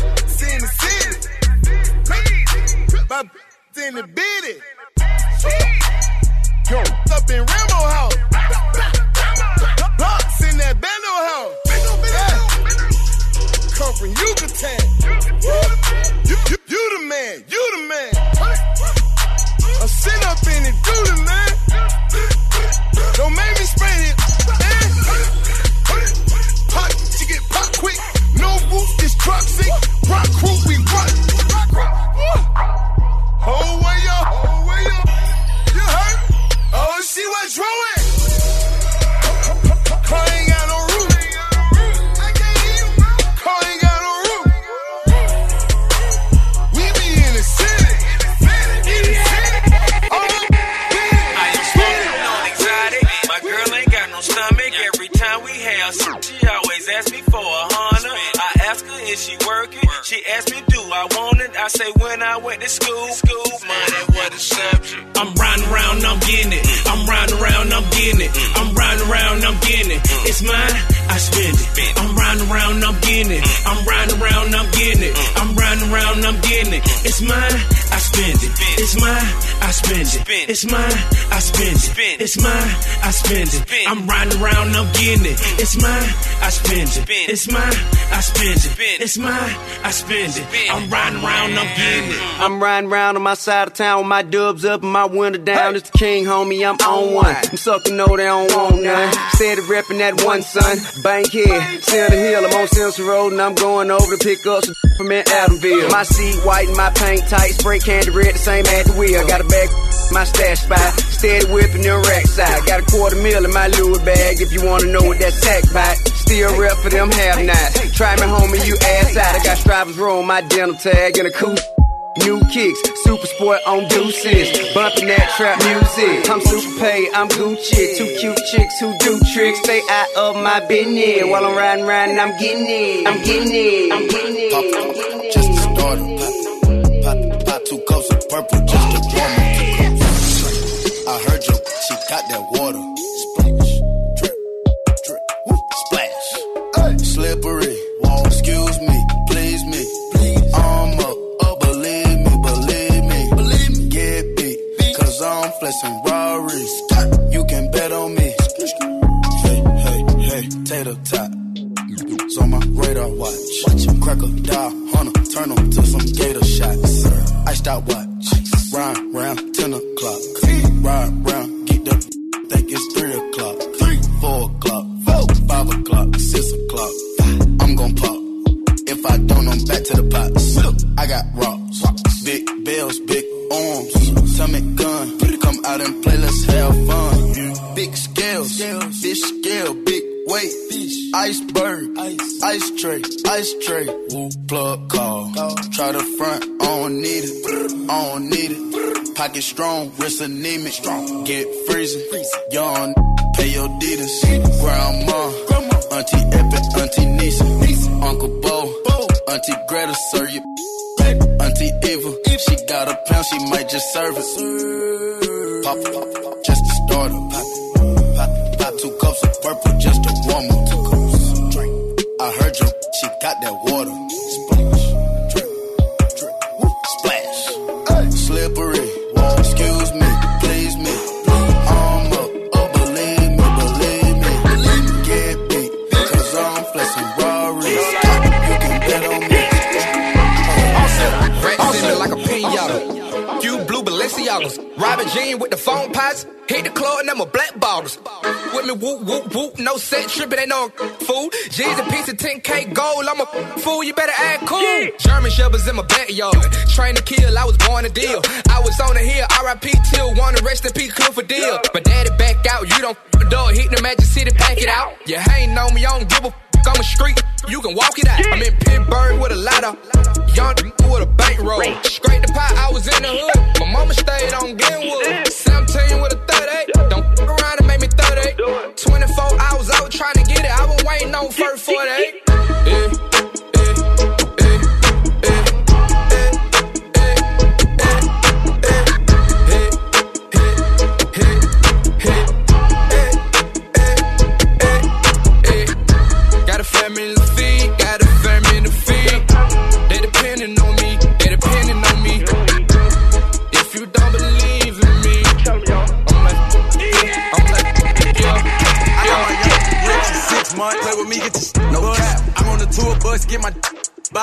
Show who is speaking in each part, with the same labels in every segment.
Speaker 1: in the city. My bitch in the bitty. Yo, up in Rambo house. Bucks in that Bando house. Yeah. Come from Yucatan. You, you, you the man. You the man. I sit up in it, do the man. Don't make me spray it. This. Rock crew, we run. I
Speaker 2: spend it. It's mine, I spend it. It's mine, I spend it. I'm riding around, I'm getting it. Mm. It's mine, I spend it. It's mine, I spend it. It's mine, I spend it. I'm riding around, I'm getting it. Mm.
Speaker 3: I'm riding around on my side of town with my dubs up and my window down. It's the king, homie, I'm on one. I'm sucking know they don't want none. Steady repping that one son. Bank Bankhead, Center Hill, I'm on Simpson Road and I'm going over to pick up some from in Adamsville. My seat white and my paint tight, spray candy red, the same at the wheel. Got a bag, my stash spot, steady whipping them rack side. Got a quarter mil in my Louis bag if you wanna know what that sack bite. Still rep for them half nights. Try me homie, you ass out. I got stripers roll my dental tag and a cool. New kicks, super sport on deuces, bumping that trap music. I'm super paid, I'm Gucci. Two cute chicks who do tricks, stay out of my business. While I'm riding around, I'm getting it, I'm getting it, I'm getting it.
Speaker 4: Pop, pop, just a starter. Pop, pop, pop two cups of purple just got that water. Splash, drip, drip, woo, splash. Slippery, wall, excuse me, please me. I'm up, up, believe me, believe me. Believe me, get beat, cause I'm flexing Rarries. You can bet on me. Hey, hey, hey, tater tot. It's on my radar watch. Watch him crack a dial, hunter, turn him to some gator shots. Iced out watch, ride round 10 o'clock. Ride Pocket strong, wrist anemic. Strong, get freezing. Young, pay your deeders. Grandma, Auntie Epic, Auntie Nisa, Uncle Bo, Auntie Greta, serve you. Auntie Eva, she got a pound, she might just serve it. Pop, pop, pop, just a starter. Pop, pop, pop two cups of purple just to warm up. I heard you, she got that water.
Speaker 5: Rats in it like a pinata. Few blue Balenciagas. Robin Jean with the phone pots. Hit the club and them a black bottles. With me whoop whoop whoop. No set tripping, ain't no fool. G's a piece of 10k gold. I'm a fool, you better act cool. German shepherds in my backyard. Train to kill, I was born to deal. I was on the hill, RIP till one and rest in peace, Clifford deal. My daddy back out, you don't f- dog. Hit the Magic City, pack it out. You ain't know me, I don't give a f- on the street, you can walk it out. I'm in Pittsburgh with a ladder, young with a bankroll. Scrape the pot, I was in the hood. My mama stayed on Glenwood. 17 with a 38. Don't around and make me 38. 24 hours out trying to get it. I was waiting on first 48.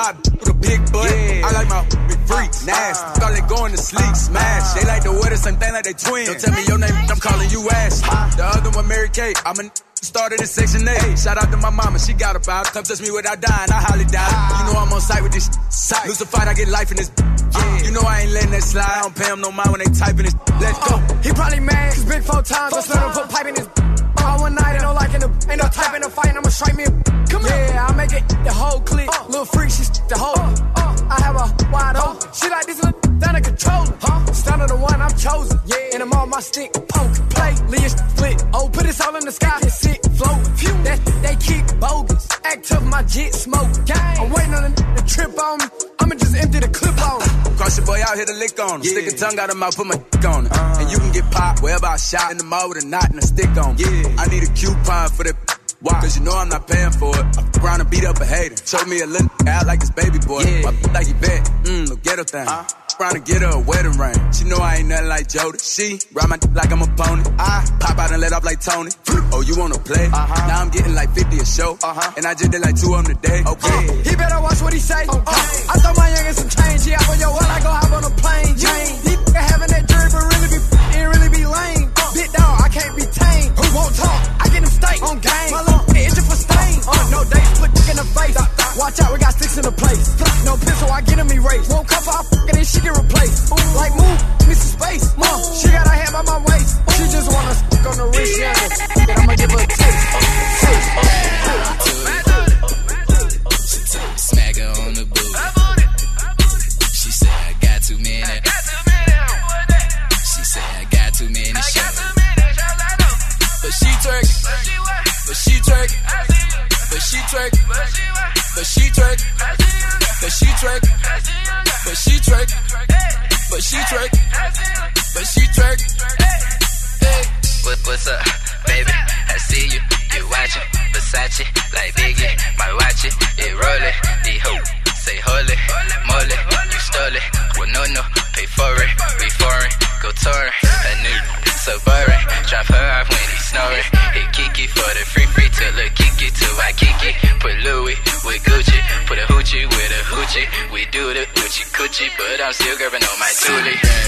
Speaker 6: Bob with a big butt. Yeah. I like my big freaks, nasty. Uh. They going to sleep, smash. They like the wear the same thing like they twins. Don't tell me your name, I'm calling you ass. The other one, Mary Kate. I'm a Started in Section 8. Shout out to my mama, she got a vibe. Come touch me without dying, I highly doubt it. You know I'm on site with this site. Lose a fight, I get life in this. Yeah. You know I ain't letting that slide. I don't pay him no mind when they typing this. Let's go.
Speaker 7: He probably mad, cause big four times. I spent him put pipe in his. All one night, ain't no like in the. Ain't no type in the fight, I'ma strike me a. Come yeah, I make it the whole clip. Uh, little freak, she's the whole. Uh, uh, I have a wide open. She like this little down a controller. Huh? Stand the one I'm chosen. Yeah, and I'm on my stick. Poke, play, Leah split. Oh, put this all in the sky. It's sick, float. Phew, that they keep bogus. Act tough, my jet smoke. Gang. I'm waiting on the, the trip on me. I'ma just empty the clip on.
Speaker 6: Cross your boy out here to lick on him. Yeah. Stick a tongue out of mouth, put my dick on him. Uh, and you can get popped wherever I shot in the mall with a knot and a stick on. Yeah. I need a coupon for that why? Cause you know I'm not paying for it. I'm around and beat up a hater. Show me a little out like his baby boy. Yeah. My like he bet. Mmm, no ghetto thing. Huh? Around to get her a wedding ring. She know I ain't nothing like Jody. She ride my like I'm a pony. I pop out and let off like Tony. Oh, you wanna play? Uh-huh. Now I'm getting like 50 a show. Uh-huh. And I just did like two of them today. Okay.
Speaker 7: Uh, he better watch what he say. Okay. Uh, I throw my youngin' some change. Yeah, for your what I go hop on a plane. Jane. He having that jury, really be, lame. Uh, Bit dog, I can't be tamed. Who won't talk? I get him steak on game. My little itching for stain. Uh, no dates, put dick in the face. Watch out, we got sticks in the place. No pistol, I get him erased. Won't cuff off, and then she get replaced. Ooh, like move, miss space. Mom, she got her hand by my waist. She just wanna stick on the wrist, yeah.
Speaker 8: I'm still grabbing on my toolie,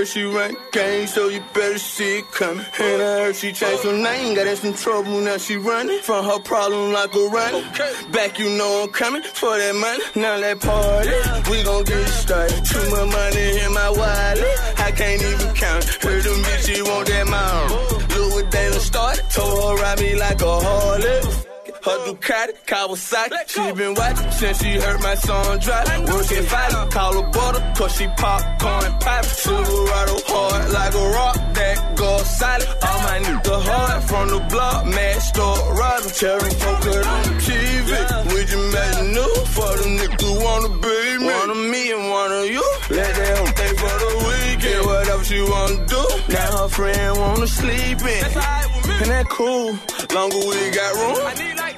Speaker 9: Heard she run gang, so you better see it coming. And I heard she changed her name, got in some trouble, now she running from her problem like a running. Back, you know I'm coming for that money. Now that party, we gon' get started. Too much money in my wallet, I can't even count. Heard them bitch, she want that mom. Look what they done started, told her ride me like a harlot. Her Ducati, Kawasaki. She been watching since she heard my song drop. Working fight, call her butter, cause she popcorn pop. Silverado hard like a rock that goes solid. All my niggas hard from the block, mad store robbing. Cherry poker on TV. We just made new for the niggas who wanna be me. One of me and one of you. Let them pay for the weekend. Whatever she wanna do. Now her friend wanna sleep in. And that cool, longer we got room.
Speaker 6: I need like.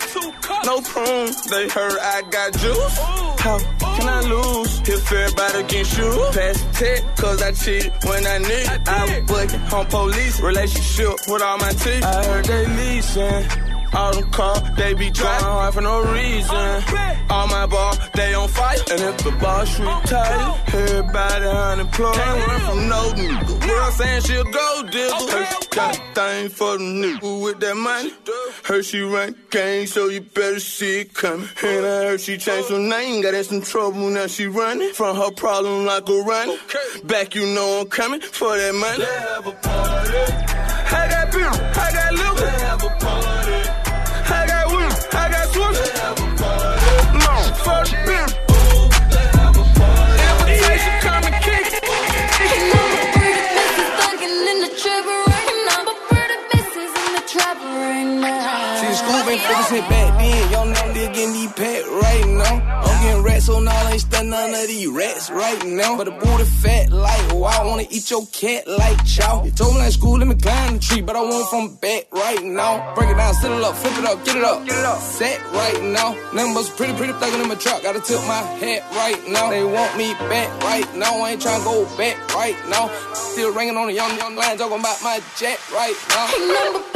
Speaker 9: No prunes, they heard I got juice. How can I lose if everybody against you? Pass tech, cause I cheat when I need it. I was bucking home police, relationship with all my teeth. I heard they leasing. All them cars, they be driving hard for no reason. All my ball, they on fire. And if the boss retired, oh, everybody unemployed. Can't run from no nigga. Girl saying she a gold digger. Her she got a thing for the nigga with that money. Heard she run gang, so you better see it coming. And I heard she changed her name, got in some trouble, now she running from her problem like a running. Back, you know I'm coming for that money. Let's have a party. I got beer,
Speaker 7: been focusing back then. Y'all niggas
Speaker 3: getting these packed right now. I'm getting rats on all ain't stun none of these rats right now. But the booty fat like, oh, I wanna eat your cat like chow? You told me like school, let me climb the tree, but I want from back right now. Break it down, sit it up, flip it up, get it up. Get it up. Set right now. numbers pretty, pretty thuggin' in my truck. Gotta tilt my hat right now. They want me back right now. I ain't tryna go back right now. Still ringing on the young, young line, talking about my jet right now.
Speaker 10: Hey, number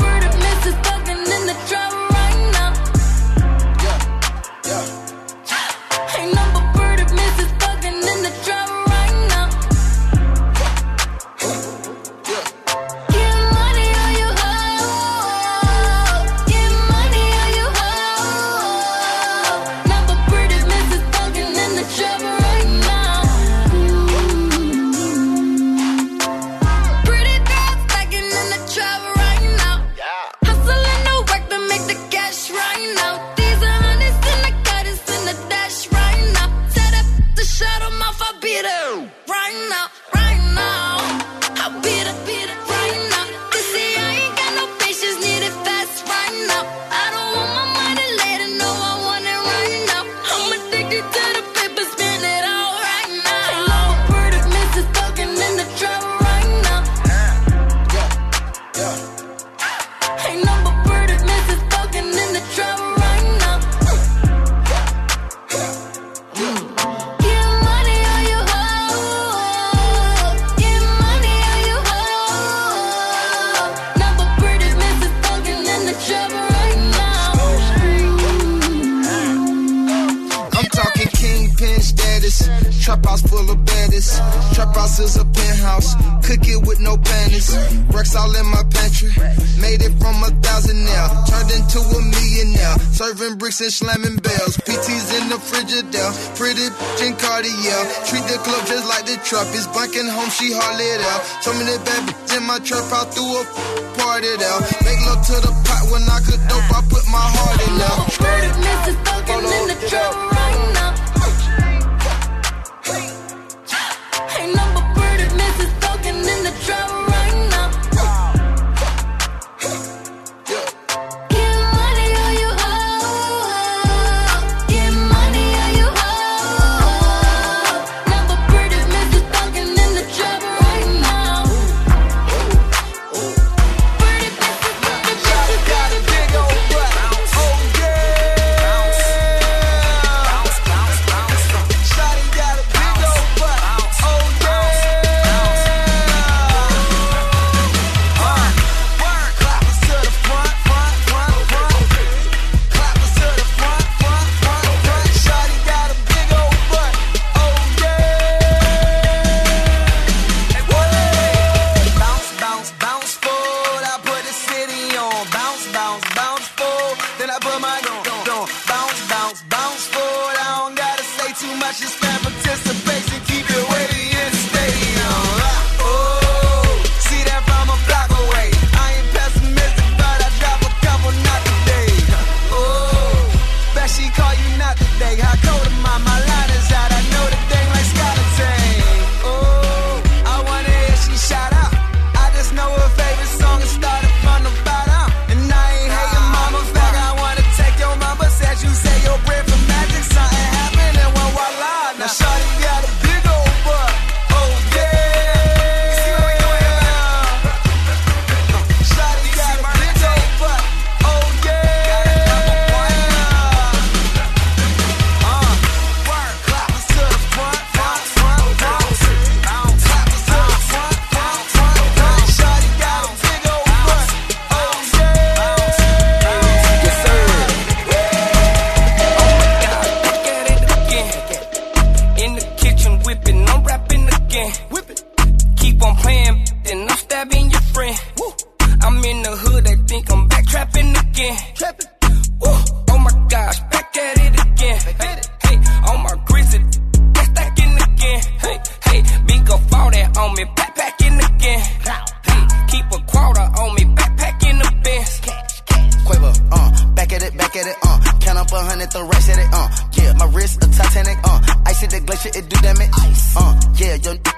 Speaker 10: now.
Speaker 11: Turned into a millionaire. Serving bricks and slamming bells. PTs in the Frigidaire, Pretty bitch in Cartier. Treat the club just like the trap. It's bunking home, she hardly out. Told me that bad bitches in my trap. I threw a party out. Make love to the pot when I could dope. I put my heart in out.
Speaker 10: Pretty Mrs. Duncan in the trap right now. Ain't number pretty Mrs. Duncan in the trap
Speaker 3: just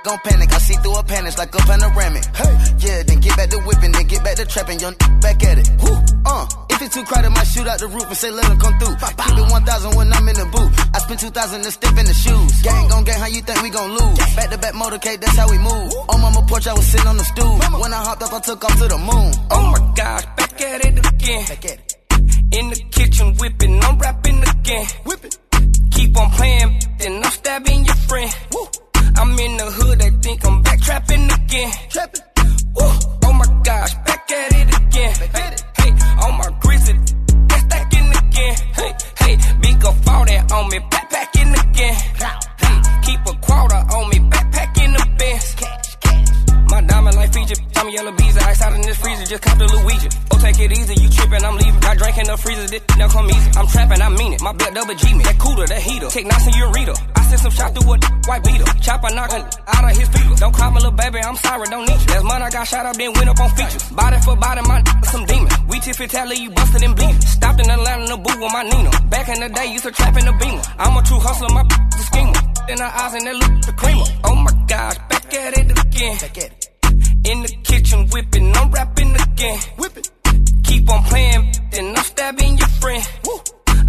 Speaker 11: don't panic. I see through a panic like a panoramic. Hey. Yeah, then get back to whipping, then get back to trapping. Young back at it. Woo. Uh, if
Speaker 4: it's too crowded, might shoot out the roof and say, let them come through. Keep it 1,000 when I'm in the booth. I spend 2,000 to step in the shoes. Gang on gang, how you think we gon' lose? Back to back motorcade, that's how we move. On mama porch, I was sitting on the stool. When I hopped up, I took off to the moon.
Speaker 12: Oh, my gosh, back at it again.
Speaker 4: Back at it.
Speaker 12: In the kitchen whipping, I'm rapping again.
Speaker 4: Whip.
Speaker 12: Keep on playing, then I'm stabbing your friend.
Speaker 4: Woo.
Speaker 12: I'm in the hood, they think I'm back trapping again.
Speaker 4: Trapping.
Speaker 12: Woo. Oh my gosh, back at it again. Hey, hey, on my grizzly, that's stacking again. Hey, hey, big up all that on me, backpacking again. Hey, keep a quarter on me, backpacking the Benz. My diamond like feature, I'm yellow bees, ice out in this freezer, just cop the Luigi. Oh, take it easy, you trippin', I'm leaving. I drank in the freezer, this now come easy. I'm trapping, I mean it. My belt double G me, that cooler, that heater. Take knots in your knockin' out of his feet. Don't call me little baby, I'm sorry, don't need you. That's money I got shot up, then went up on features. Body for body, my some demon. We tip tally, you busted and bleeding. Stopped in the Atlanta in the booth with my Nina. Back in the day, used to trap in the beamer. I'm a true hustler, my the schemer. In her eyes and that look the creamer. Oh my gosh, back at it again.
Speaker 4: Back at it.
Speaker 12: In the kitchen whipping, I'm rapping again.
Speaker 4: Whip it.
Speaker 12: Keep on playing, then I'm stabbing your friend.
Speaker 4: Woo.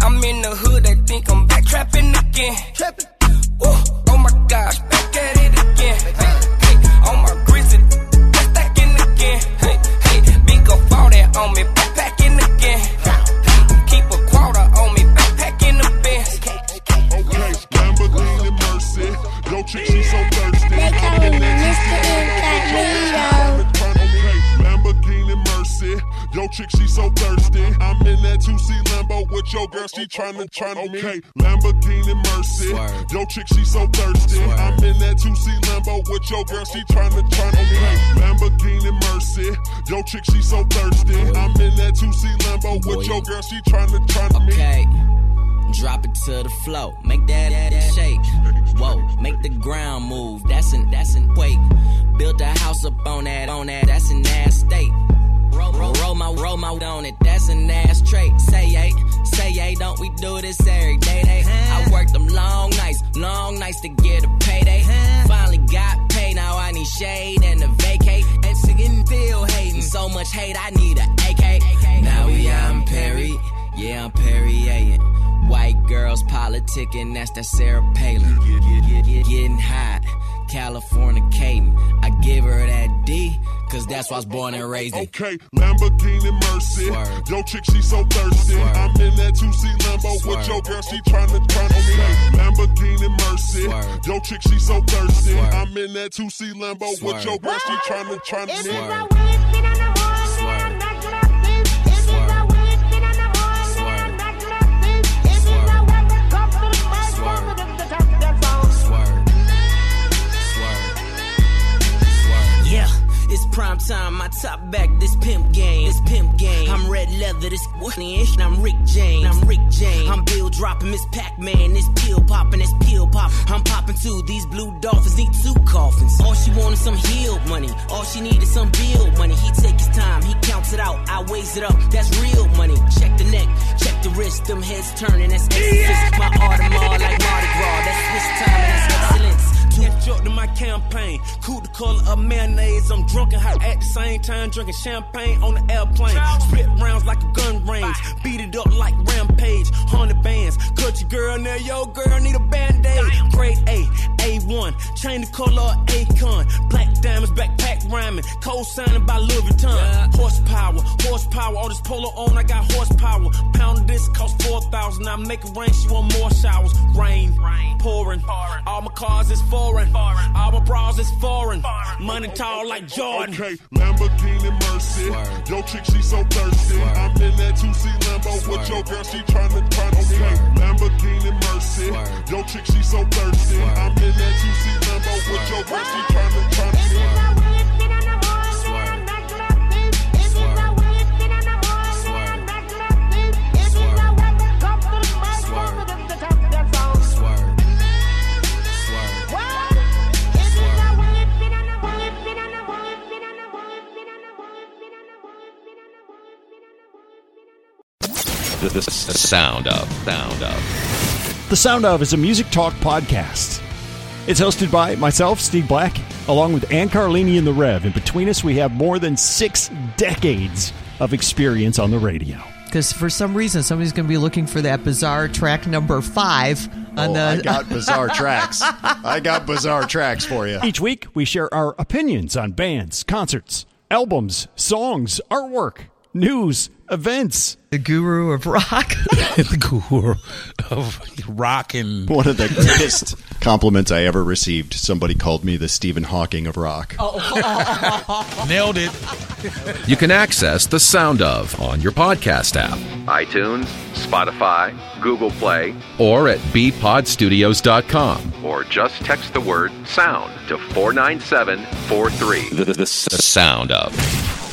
Speaker 12: I'm in the hood, they think I'm back trapping again.
Speaker 4: Trapping.
Speaker 12: Woo. Oh my gosh, at it again. Hey, hey, on my again. Hey, hey, that on me,
Speaker 13: Yo, chick, she so thirsty. I'm in that 2C Lambo with your girl, she tryna tryna Okay, Lamborghini Mercy.
Speaker 14: Swerve.
Speaker 13: Yo, chick, she so thirsty.
Speaker 14: Swerve.
Speaker 13: I'm in that 2C Lambo with your girl, she tryna tryna Okay, Lamborghini Mercy. Yo, chick, she so thirsty. I'm in that 2C Lambo with your girl, she tryna tryna me.
Speaker 14: Okay. Drop it to the flow. Make that, that, that shake. Whoa. Make the ground move. That's an that's an quake. Built a house up on that on that. That's an ass state. Roll, roll, roll my roll my on it. That's an ass trait. Say yay, say yay. Don't we do this every day? Day. I worked them long nights, long nights to get a payday. Finally got paid. Now I need shade and a vacate. And singing feel hating. So much hate. I need a AK. Now we in Perry. Yeah, I'm Perry White girls politicking, that's that Sarah Palin. Getting hot, California Caden. I give her that D, cause that's why I was born and raised in.
Speaker 13: Okay, Lamborghini Mercy.
Speaker 14: Swerve.
Speaker 13: Yo, chick, she so thirsty.
Speaker 14: Swerve.
Speaker 13: I'm in that 2C Lambo with
Speaker 14: Swerve.
Speaker 13: your girl, she tryna tryna me. Lamborghini Mercy.
Speaker 14: Swerve.
Speaker 13: Yo, chick, she so thirsty.
Speaker 14: Swerve.
Speaker 13: I'm in that 2C Lambo with
Speaker 14: Swerve.
Speaker 13: your girl, she tryna tryna me.
Speaker 2: Dropping Miss Pac Man. This pill popping, this pill pop. I'm popping too. These blue dolphins need two coffins. All she wanted some healed money. All she needed some bill money. He take his time, he counts it out. I weighs it up. That's real money. Check the neck, check the wrist. Them heads turning. That's exorcist. My Audemars like Mardi Gras. That's Swiss time. That's excellence. Two up to my campaign. Cool the color of mayonnaise. I'm drunk and hot at the same time. Drinking champagne on the airplane. Girl now. Yo, girl need a band A1. Chain the color of Akon. Black diamonds, backpack rhyming. Co signing by Louis Vuitton. Horsepower, horsepower. All this polo on, I got horsepower. Pound of this cost 4,000. I make it rain. She want more showers. Rain, Rain. pouring. All my cars is foreign. foreign. All my bras is foreign. Money tall like Jordan.
Speaker 13: Okay, Lamborghini Mercy.
Speaker 14: Swerve.
Speaker 13: Yo, chick, she so thirsty.
Speaker 14: Swerve.
Speaker 13: I'm in that 2C Lambo with your girl, she tryna tryna okay.
Speaker 14: Swerve.
Speaker 13: Lamborghini Mercy.
Speaker 14: Swerve.
Speaker 13: Yo, chick, she so thirsty.
Speaker 14: Swerve.
Speaker 13: I'm in that 2C Lambo with
Speaker 14: Swerve.
Speaker 13: your girl, she
Speaker 15: the sound of, sound of.
Speaker 16: The Sound of is a music talk podcast. It's hosted by myself, Steve Black, along with Ann Carlini and the Rev. And between us, we have more than six decades of experience on the radio.
Speaker 17: because for some reason somebody's going to be looking for that bizarre track number five on
Speaker 13: Oh,
Speaker 17: the.
Speaker 13: I got bizarre tracks. I got bizarre tracks for you.
Speaker 16: Each week, we share our opinions on bands, concerts, albums, songs, artwork, news, events.
Speaker 17: The guru of rock.
Speaker 18: the guru of rock and
Speaker 13: One of the greatest compliments I ever received. Somebody called me the Stephen Hawking of rock. Oh.
Speaker 18: nailed it.
Speaker 15: You can access the sound of on your podcast app, iTunes, Spotify, Google Play, or at bpodstudios.com. Or just text the word sound to 49743. The, the, the sound of.